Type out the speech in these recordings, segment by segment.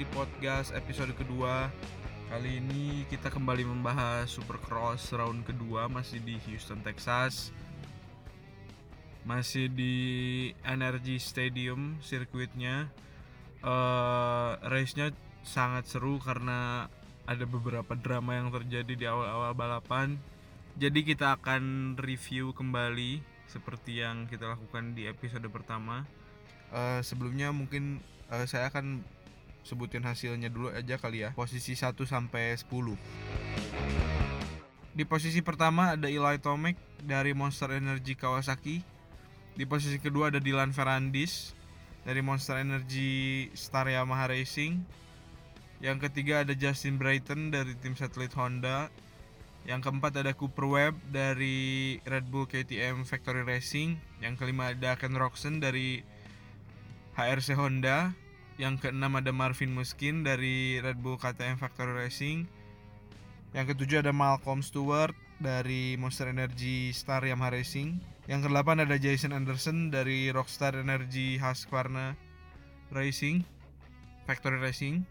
di podcast episode kedua. Kali ini kita kembali membahas Supercross round kedua Masih di Houston, Texas. Masih di Energy Stadium sirkuitnya. Uh, Race-nya sangat seru karena ada beberapa drama yang terjadi di awal-awal balapan. Jadi kita akan review kembali Seperti yang kita lakukan di episode pertama. Uh, Sebelumnya mungkin uh, saya akan sebutin hasilnya dulu aja kali ya. Posisi 1 sampai 10. Di posisi pertama ada Eli Tomek dari Monster Energy Kawasaki. Di posisi kedua ada Dylan Ferrandis dari Monster Energy Star Yamaha Racing. Yang ketiga ada Justin Brighton dari tim satelit Honda. Yang keempat ada Cooper Webb dari Red Bull KTM Factory Racing. Yang kelima ada Ken Roxon dari HRC Honda. Yang keenam ada Marvin Muskin dari Red Bull KTM Factory Racing. Yang ketujuh ada Malcolm Stewart dari Monster Energy Star Yamaha Racing. Yang kedelapan ada Jason Anderson dari Rockstar Energy Husqvarna Racing Factory Racing.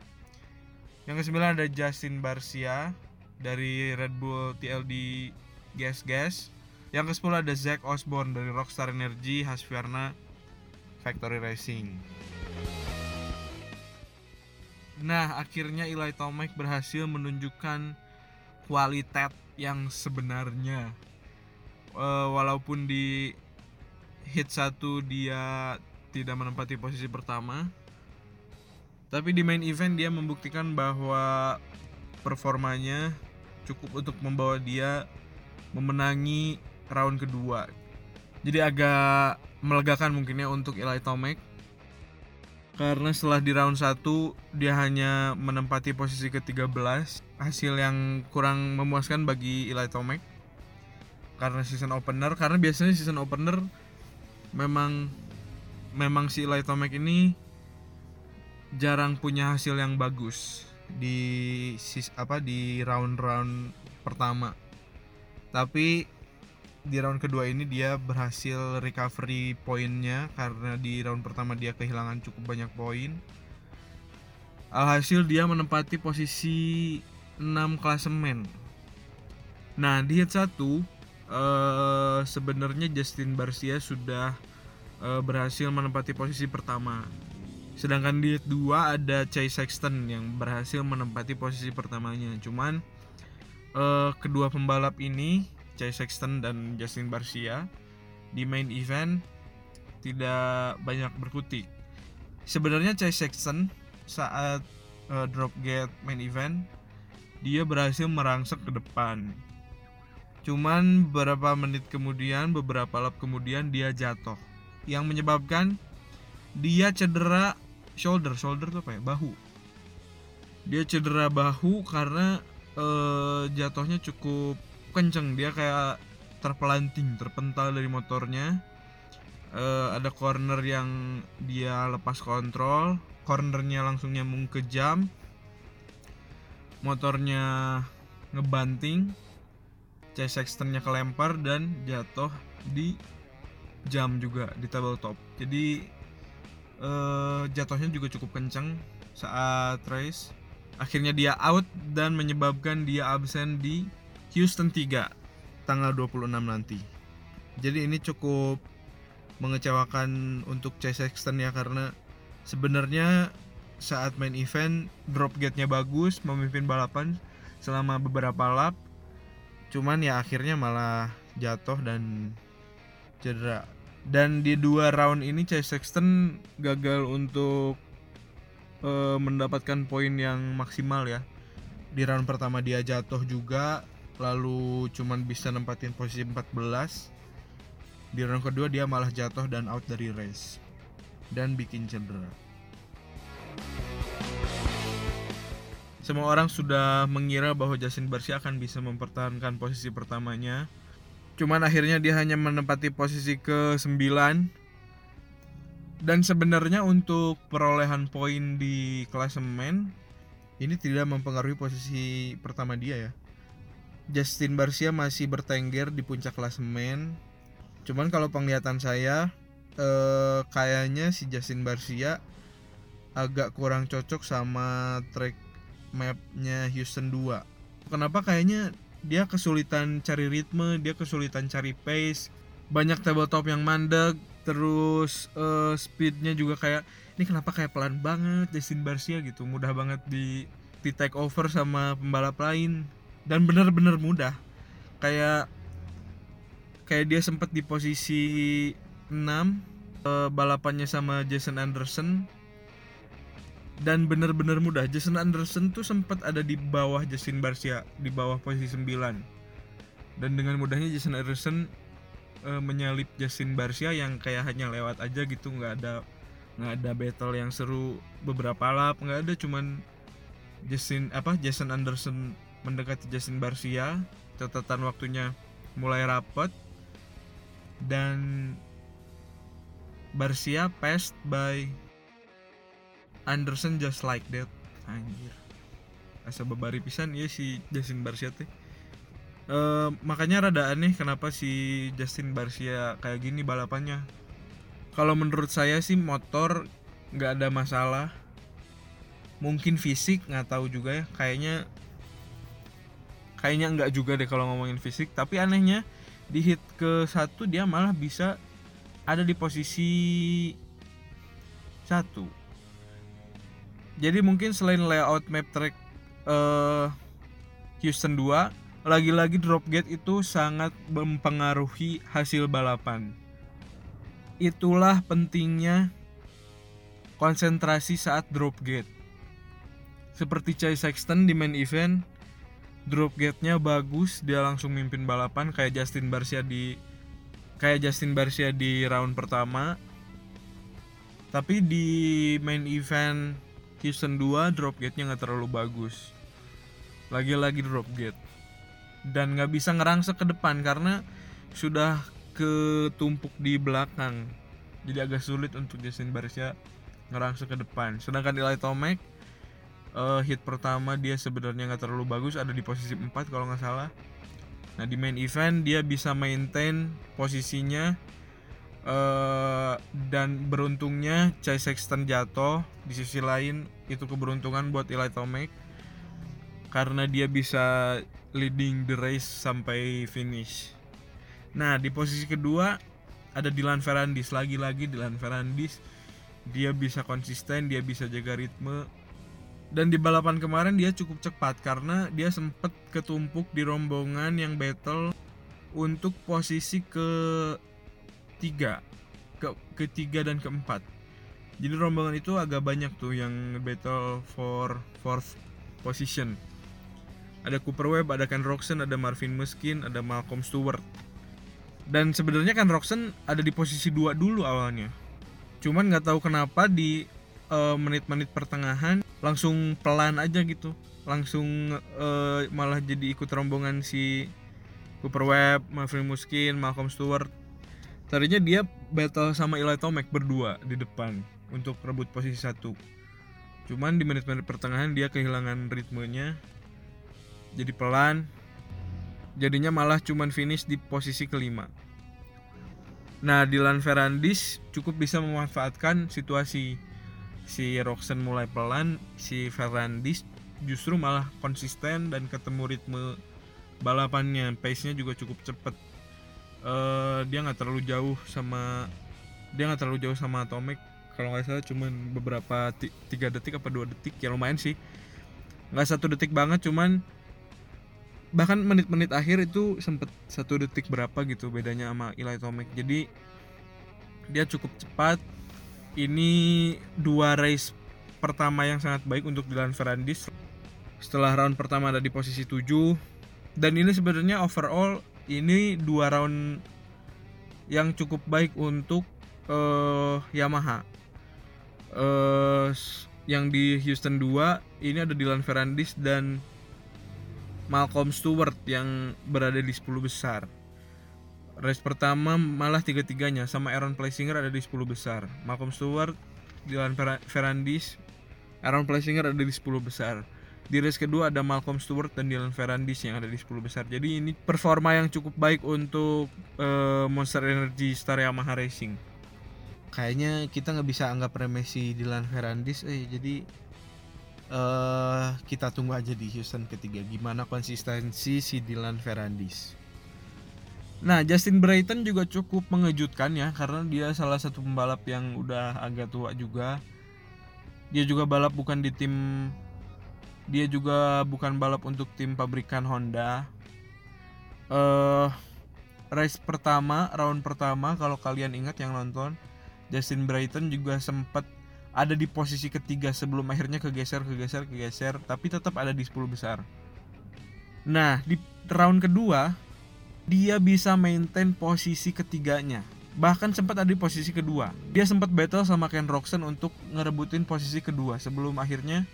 Yang kesembilan ada Justin Barcia dari Red Bull TLD Gas Gas. Yang ke-10 ada Zack Osborne dari Rockstar Energy Husqvarna Factory Racing. Nah, akhirnya Eli Tomek berhasil menunjukkan kualitas yang sebenarnya. Uh, walaupun di hit satu dia tidak menempati posisi pertama, tapi di main event dia membuktikan bahwa performanya cukup untuk membawa dia memenangi round kedua. Jadi agak melegakan mungkinnya untuk Eli Tomek karena setelah di round 1 dia hanya menempati posisi ke-13 hasil yang kurang memuaskan bagi Eli Tomek karena season opener karena biasanya season opener memang memang si Eli Tomek ini jarang punya hasil yang bagus di apa di round-round pertama. Tapi di round kedua ini dia berhasil recovery poinnya karena di round pertama dia kehilangan cukup banyak poin. Alhasil dia menempati posisi 6 klasemen. Nah, di hit 1 uh, sebenarnya Justin Barcia sudah uh, berhasil menempati posisi pertama. Sedangkan di hit 2 ada Chase Sexton yang berhasil menempati posisi pertamanya. Cuman uh, kedua pembalap ini Chase Sexton dan Justin Barcia di main event tidak banyak berkutik. Sebenarnya Chase Sexton saat uh, drop gate main event dia berhasil merangsek ke depan. Cuman beberapa menit kemudian, beberapa lap kemudian dia jatuh. Yang menyebabkan dia cedera shoulder, shoulder tuh apa ya? Bahu. Dia cedera bahu karena uh, jatuhnya cukup kenceng dia kayak terpelanting terpental dari motornya. Uh, ada corner yang dia lepas kontrol cornernya langsung nyambung ke jam motornya ngebanting chase externnya kelempar dan jatuh di jam juga di tabletop. Jadi uh, jatuhnya juga cukup kenceng saat race. Akhirnya dia out dan menyebabkan dia absen di Houston 3 tanggal 26 nanti. Jadi ini cukup mengecewakan untuk Chase Sexton ya karena sebenarnya saat main event drop gate-nya bagus, memimpin balapan selama beberapa lap. Cuman ya akhirnya malah jatuh dan cedera. Dan di dua round ini Chase Sexton gagal untuk uh, mendapatkan poin yang maksimal ya. Di round pertama dia jatuh juga, lalu cuman bisa nempatin posisi 14 di round kedua dia malah jatuh dan out dari race. Dan bikin cedera. Semua orang sudah mengira bahwa Justin Barcia akan bisa mempertahankan posisi pertamanya. Cuman akhirnya dia hanya menempati posisi ke 9 dan sebenarnya untuk perolehan poin di klasemen ini tidak mempengaruhi posisi pertama dia ya Justin Barcia masih bertengger di puncak klasemen. Cuman kalau penglihatan saya eh, kayaknya si Justin Barcia agak kurang cocok sama track mapnya Houston 2 kenapa? Kayaknya dia kesulitan cari ritme dia kesulitan cari pace. Banyak tabletop yang mandek terus uh, speednya juga kayak ini kenapa kayak pelan banget Justin Barcia? gitu. Mudah banget di di take over sama pembalap lain dan bener-bener mudah. Kayak kayak dia sempat di posisi 6 uh, balapannya sama Jason Anderson. Dan bener-bener mudah. Jason Anderson tuh sempat ada di bawah Justin Barcia di bawah posisi 9 dan dengan mudahnya Jason Anderson uh, menyalip Justin Barcia yang kayak hanya lewat aja gitu nggak ada nggak ada battle yang seru beberapa lap nggak ada cuman Justin apa Jason Anderson mendekati Justin Barcia catatan waktunya mulai rapat dan Barcia passed by Anderson just like that. Anjir. Asa babari pisan ya si Justin Barcia teh. Uh, makanya rada aneh kenapa si Justin Barcia kayak gini balapannya. Kalau menurut saya sih motor nggak ada masalah. Mungkin fisik nggak tahu juga ya. Kayaknya kayaknya nggak juga deh kalau ngomongin fisik tapi anehnya di hit ke satu dia malah bisa ada di posisi satu jadi mungkin selain layout map track uh, Houston 2 lagi-lagi drop gate itu sangat mempengaruhi hasil balapan Itulah pentingnya konsentrasi saat drop gate. Seperti Chai Sexton di main event, drop gate-nya bagus, dia langsung mimpin balapan kayak Justin Barcia di kayak Justin Barcia di round pertama. Tapi di main event Houston 2 drop gate-nya nggak terlalu bagus. Lagi-lagi drop gate. Dan nggak bisa ngerangsek ke depan karena sudah ketumpuk di belakang jadi agak sulit untuk Justin Barcia ngerangsek ke depan sedangkan Eli Tomac uh, hit pertama dia sebenarnya nggak terlalu bagus ada di posisi 4 kalau nggak salah. Nah di main event dia bisa maintain posisinya uh, dan beruntungnya Chai Sexton jatuh. Di sisi lain itu keberuntungan buat Eli Tomac karena dia bisa leading the race sampai finish. Nah di posisi kedua ada Dylan Ferrandis. Lagi-lagi Dylan Ferrandis dia bisa konsisten dia bisa jaga ritme dan di balapan kemarin dia cukup cepat karena dia sempat ketumpuk di rombongan yang battle untuk posisi ke tiga ke ketiga dan keempat. Jadi rombongan itu agak banyak tuh yang battle for fourth position. Ada Cooper Webb ada Ken Roxon ada Marvin Muskin ada Malcolm Stewart. Dan sebenarnya kan Roxen ada di posisi dua dulu awalnya. Cuman nggak tahu kenapa di eh, menit-menit uh, pertengahan langsung pelan aja gitu. Langsung uh, malah jadi ikut rombongan si Cooper Webb, Marvin Muskin, Malcolm Stewart. Tadinya dia battle sama Eli Tomac berdua di depan untuk rebut posisi satu. Cuman di menit-menit pertengahan dia kehilangan ritmenya. Jadi pelan. Jadinya malah cuman finish di posisi kelima. Nah, Dylan Ferrandis cukup bisa memanfaatkan situasi si Roxen mulai pelan, si Ferrandis justru malah konsisten dan ketemu ritme balapannya, pace-nya juga cukup cepet. Uh, dia nggak terlalu jauh sama dia nggak terlalu jauh sama Atomic. Kalau nggak salah cuman beberapa tiga detik apa dua detik. Ya lumayan sih. Nggak satu detik banget cuman bahkan menit-menit akhir itu sempet satu detik berapa gitu bedanya sama Eli Tomac jadi dia cukup cepat ini dua race pertama yang sangat baik untuk Dylan Ferrandis. Setelah round pertama ada di posisi 7 dan ini sebenarnya overall ini dua round yang cukup baik untuk uh, Yamaha. Uh, yang di Houston 2 ini ada Dylan Ferrandis dan Malcolm Stewart yang berada di 10 besar. Race pertama malah tiga-tiganya sama Aaron Plessinger ada di 10 besar. Malcolm Stewart, Dylan Ferrandis, Aaron Plessinger ada di 10 besar. Di race kedua ada Malcolm Stewart dan Dylan Ferrandis yang ada di 10 besar. Jadi ini performa yang cukup baik untuk uh, Monster Energy Star Yamaha Racing. kayaknya kita nggak bisa anggap remeh si Dylan Ferrandis eh jadi eh kita tunggu aja di Houston ketiga gimana konsistensi si Dylan Ferrandis. Nah, Justin Brayton juga cukup mengejutkan ya karena dia salah satu pembalap yang udah agak tua juga. Dia juga balap bukan di tim dia juga bukan balap untuk tim pabrikan Honda. Uh, race pertama, round pertama kalau kalian ingat yang nonton, Justin Brayton juga sempat ada di posisi ketiga sebelum akhirnya kegeser kegeser kegeser tapi tetap ada di 10 besar. Nah, di round kedua dia bisa maintain posisi ketiganya. Bahkan sempat ada di posisi kedua. Dia sempat battle sama Ken Roxon untuk ngerebutin posisi kedua sebelum akhirnya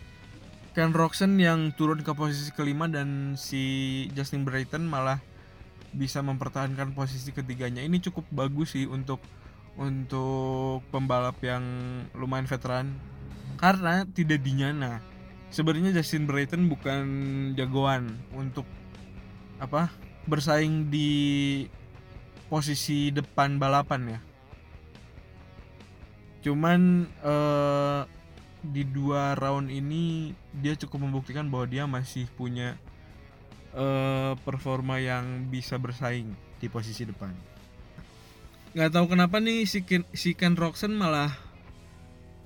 Ken Roxon yang turun ke posisi kelima dan si Justin Brayton malah bisa mempertahankan posisi ketiganya. Ini cukup bagus sih untuk untuk pembalap yang lumayan veteran karena tidak dinyana. Sebenarnya Justin Brayton bukan jagoan untuk apa bersaing di posisi depan balapan ya. Cuman uh, di dua round ini dia cukup membuktikan bahwa dia masih punya uh, performa yang bisa bersaing di posisi depan. Nggak tahu kenapa nih si Ken, si Ken Roxon malah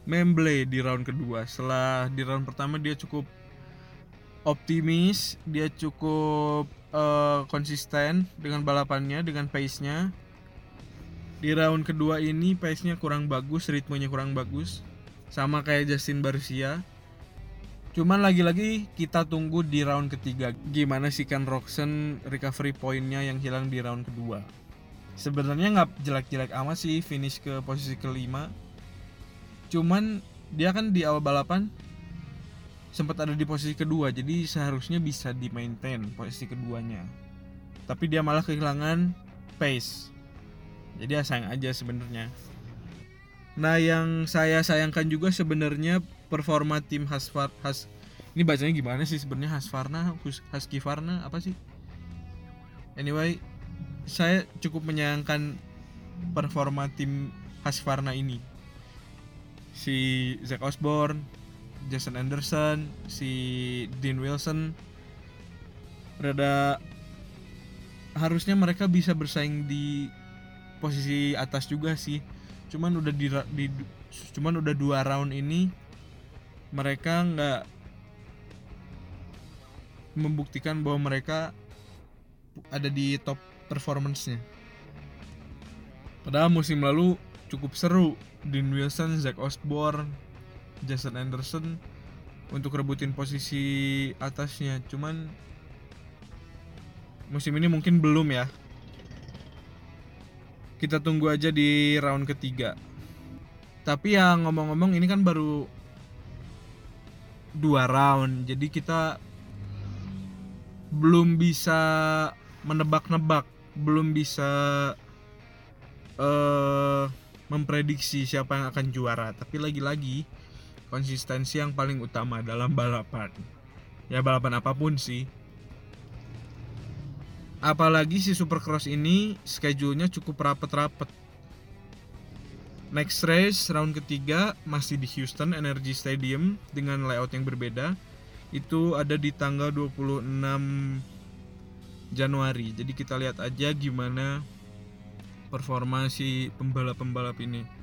memble di round kedua. Setelah di round pertama dia cukup optimis dia cukup uh, konsisten dengan balapannya dengan pace-nya. Di round kedua ini pace-nya kurang bagus ritmenya kurang bagus. Sama kayak Justin Barcia. Cuman lagi-lagi kita tunggu di round ketiga. Gimana sih Ken Roxon recovery pointnya yang hilang di round kedua? Sebenarnya nggak jelek-jelek amat sih finish ke posisi kelima. Cuman dia kan di awal balapan sempat ada di posisi kedua jadi seharusnya bisa di maintain posisi keduanya. Tapi dia malah kehilangan pace. Jadi ya sayang aja sebenarnya. Nah yang saya sayangkan juga sebenarnya performa tim Hasfar Has ini bacanya gimana sih sebenarnya? Hasfarna Haskifarna apa sih? Anyway saya cukup menyayangkan performa tim Hasfarna ini. Si Zack Osborne Jason Anderson, si Dean Wilson rada harusnya mereka bisa bersaing di posisi atas juga sih. Cuman udah di, di cuman udah dua round ini mereka nggak membuktikan bahwa mereka ada di top performance-nya. Padahal musim lalu cukup seru. Dean Wilson, Zack Osborne, Jason Anderson untuk rebutin posisi atasnya. Cuman musim ini mungkin belum ya. Kita tunggu aja di round ketiga. Tapi ya ngomong-ngomong ini kan baru dua round. Jadi kita belum bisa menebak-nebak belum bisa uh, memprediksi siapa yang akan juara. Tapi lagi-lagi konsistensi yang paling utama dalam balapan. Ya balapan apa pun sih. Apalagi si supercross ini schedule-nya cukup rapet-rapet. Next race round ketiga masih di Houston Energy Stadium dengan layout yang berbeda. Itu ada di tanggal 26 Januari. Jadi kita lihat aja gimana performa si pembalap-pembalap ini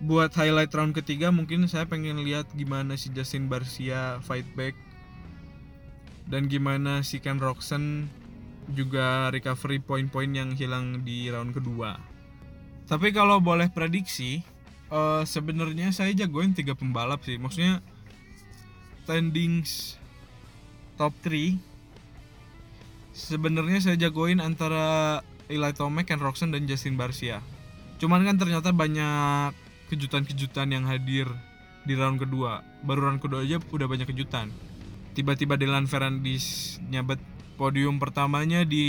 buat highlight round ketiga mungkin saya pengen lihat gimana si Justin Barcia fight back dan gimana si Ken Roxon juga recovery poin-poin yang hilang di round kedua. Tapi kalau boleh prediksi, uh, sebenarnya saya jagoin tiga pembalap sih. Maksudnya standings top 3 sebenarnya saya jagoin antara Eli Tomac, Ken Roxon dan Justin Barcia. Cuman kan ternyata banyak kejutan-kejutan yang hadir di round kedua. Baru round kedua aja udah banyak kejutan. Tiba-tiba Dylan Ferrandis nyabat podium pertamanya di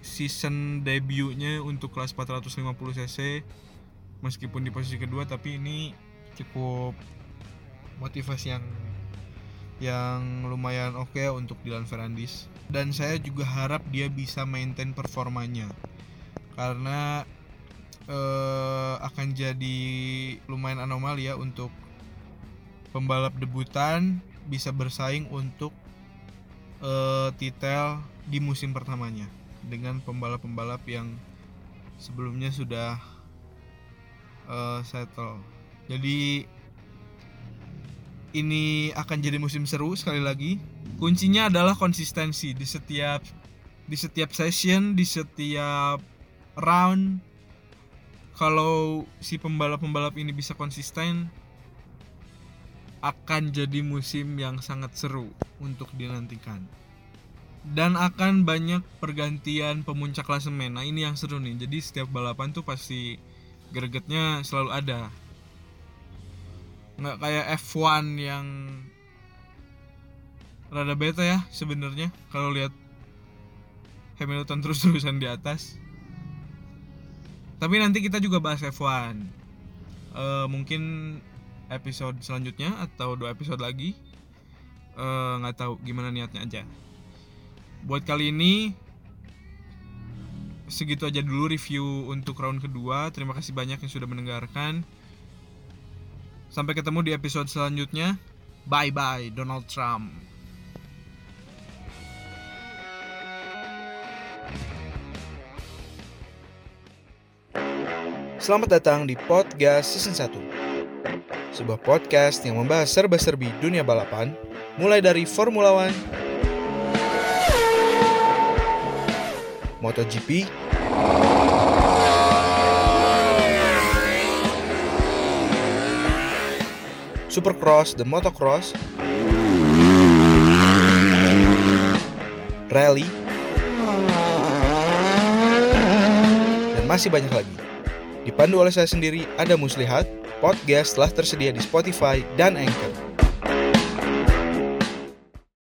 season debutnya untuk kelas 450 cc meskipun di posisi kedua tapi ini cukup motivasi yang yang lumayan oke okay untuk Dylan Ferrandis dan saya juga harap dia bisa maintain performanya karena uh, akan jadi lumayan anomali ya untuk pembalap debutan bisa bersaing untuk uh, titel di musim pertamanya dengan pembalap-pembalap yang sebelumnya sudah uh, settle. Jadi ini akan jadi musim seru sekali lagi. Kuncinya adalah konsistensi di setiap di setiap session, di setiap round. Kalau si pembalap-pembalap ini bisa konsisten, akan jadi musim yang sangat seru untuk dinantikan. Dan akan banyak pergantian pemuncak klasemen. Nah, ini yang seru nih. Jadi setiap balapan tuh pasti gregetnya selalu ada. Nggak kayak F1 yang rada beta ya sebenarnya kalau lihat Hamilton terus-terusan di atas. Tapi nanti kita juga bahas F1. Uh, eh, mungkin episode selanjutnya atau dua episode lagi. Eh, nggak uh, tahu gimana niatnya aja. Buat kali ini segitu aja dulu review untuk round kedua. Terima kasih banyak yang sudah mendengarkan. Sampai ketemu di episode selanjutnya. Bye bye Donald Trump. Selamat datang di Podcast Season 1 Sebuah podcast yang membahas serba-serbi dunia balapan Mulai dari Formula One MotoGP Supercross dan Motocross Rally Dan masih banyak lagi Dipandu oleh saya sendiri, ada Muslihat. Podcast telah tersedia di Spotify dan Anchor.